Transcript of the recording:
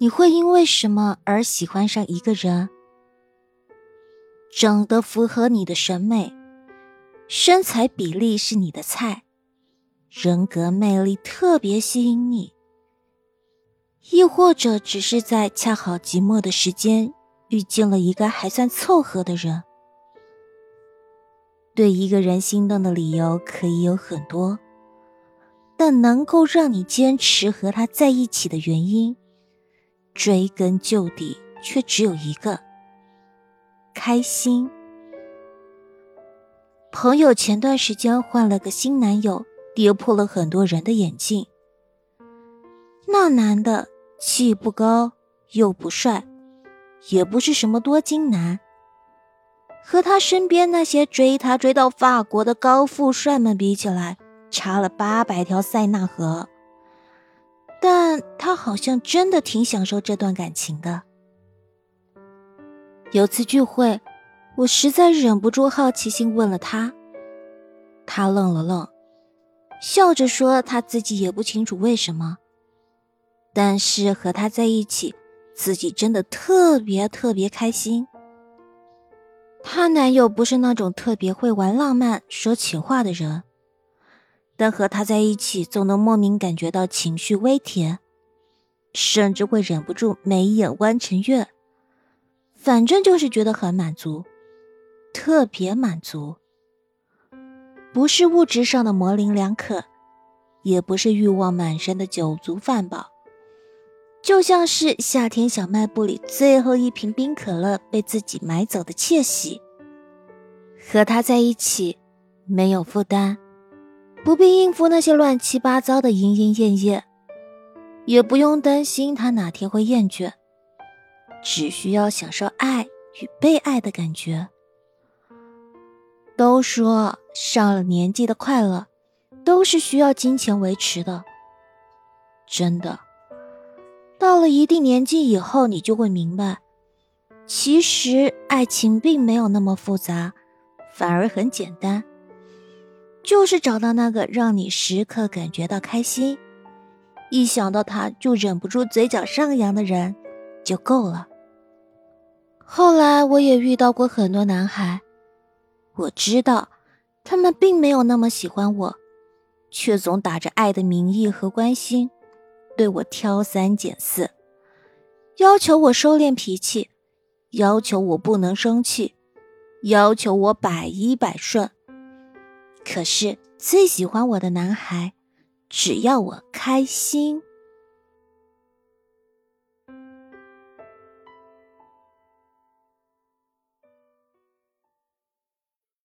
你会因为什么而喜欢上一个人？长得符合你的审美，身材比例是你的菜，人格魅力特别吸引你，亦或者只是在恰好寂寞的时间遇见了一个还算凑合的人。对一个人心动的理由可以有很多，但能够让你坚持和他在一起的原因，追根究底却只有一个：开心。朋友前段时间换了个新男友，跌破了很多人的眼镜。那男的既不高又不帅，也不是什么多金男。和他身边那些追他追到法国的高富帅们比起来，差了八百条塞纳河。但他好像真的挺享受这段感情的。有次聚会，我实在忍不住好奇心问了他，他愣了愣，笑着说他自己也不清楚为什么，但是和他在一起，自己真的特别特别开心。她男友不是那种特别会玩浪漫、说情话的人，但和他在一起，总能莫名感觉到情绪微甜，甚至会忍不住眉眼弯成月。反正就是觉得很满足，特别满足。不是物质上的模棱两可，也不是欲望满身的酒足饭饱，就像是夏天小卖部里最后一瓶冰可乐被自己买走的窃喜。和他在一起，没有负担，不必应付那些乱七八糟的莺莺燕燕，也不用担心他哪天会厌倦，只需要享受爱与被爱的感觉。都说上了年纪的快乐，都是需要金钱维持的，真的。到了一定年纪以后，你就会明白，其实爱情并没有那么复杂，反而很简单，就是找到那个让你时刻感觉到开心，一想到他就忍不住嘴角上扬的人，就够了。后来我也遇到过很多男孩，我知道，他们并没有那么喜欢我，却总打着爱的名义和关心。对我挑三拣四，要求我收敛脾气，要求我不能生气，要求我百依百顺。可是最喜欢我的男孩，只要我开心。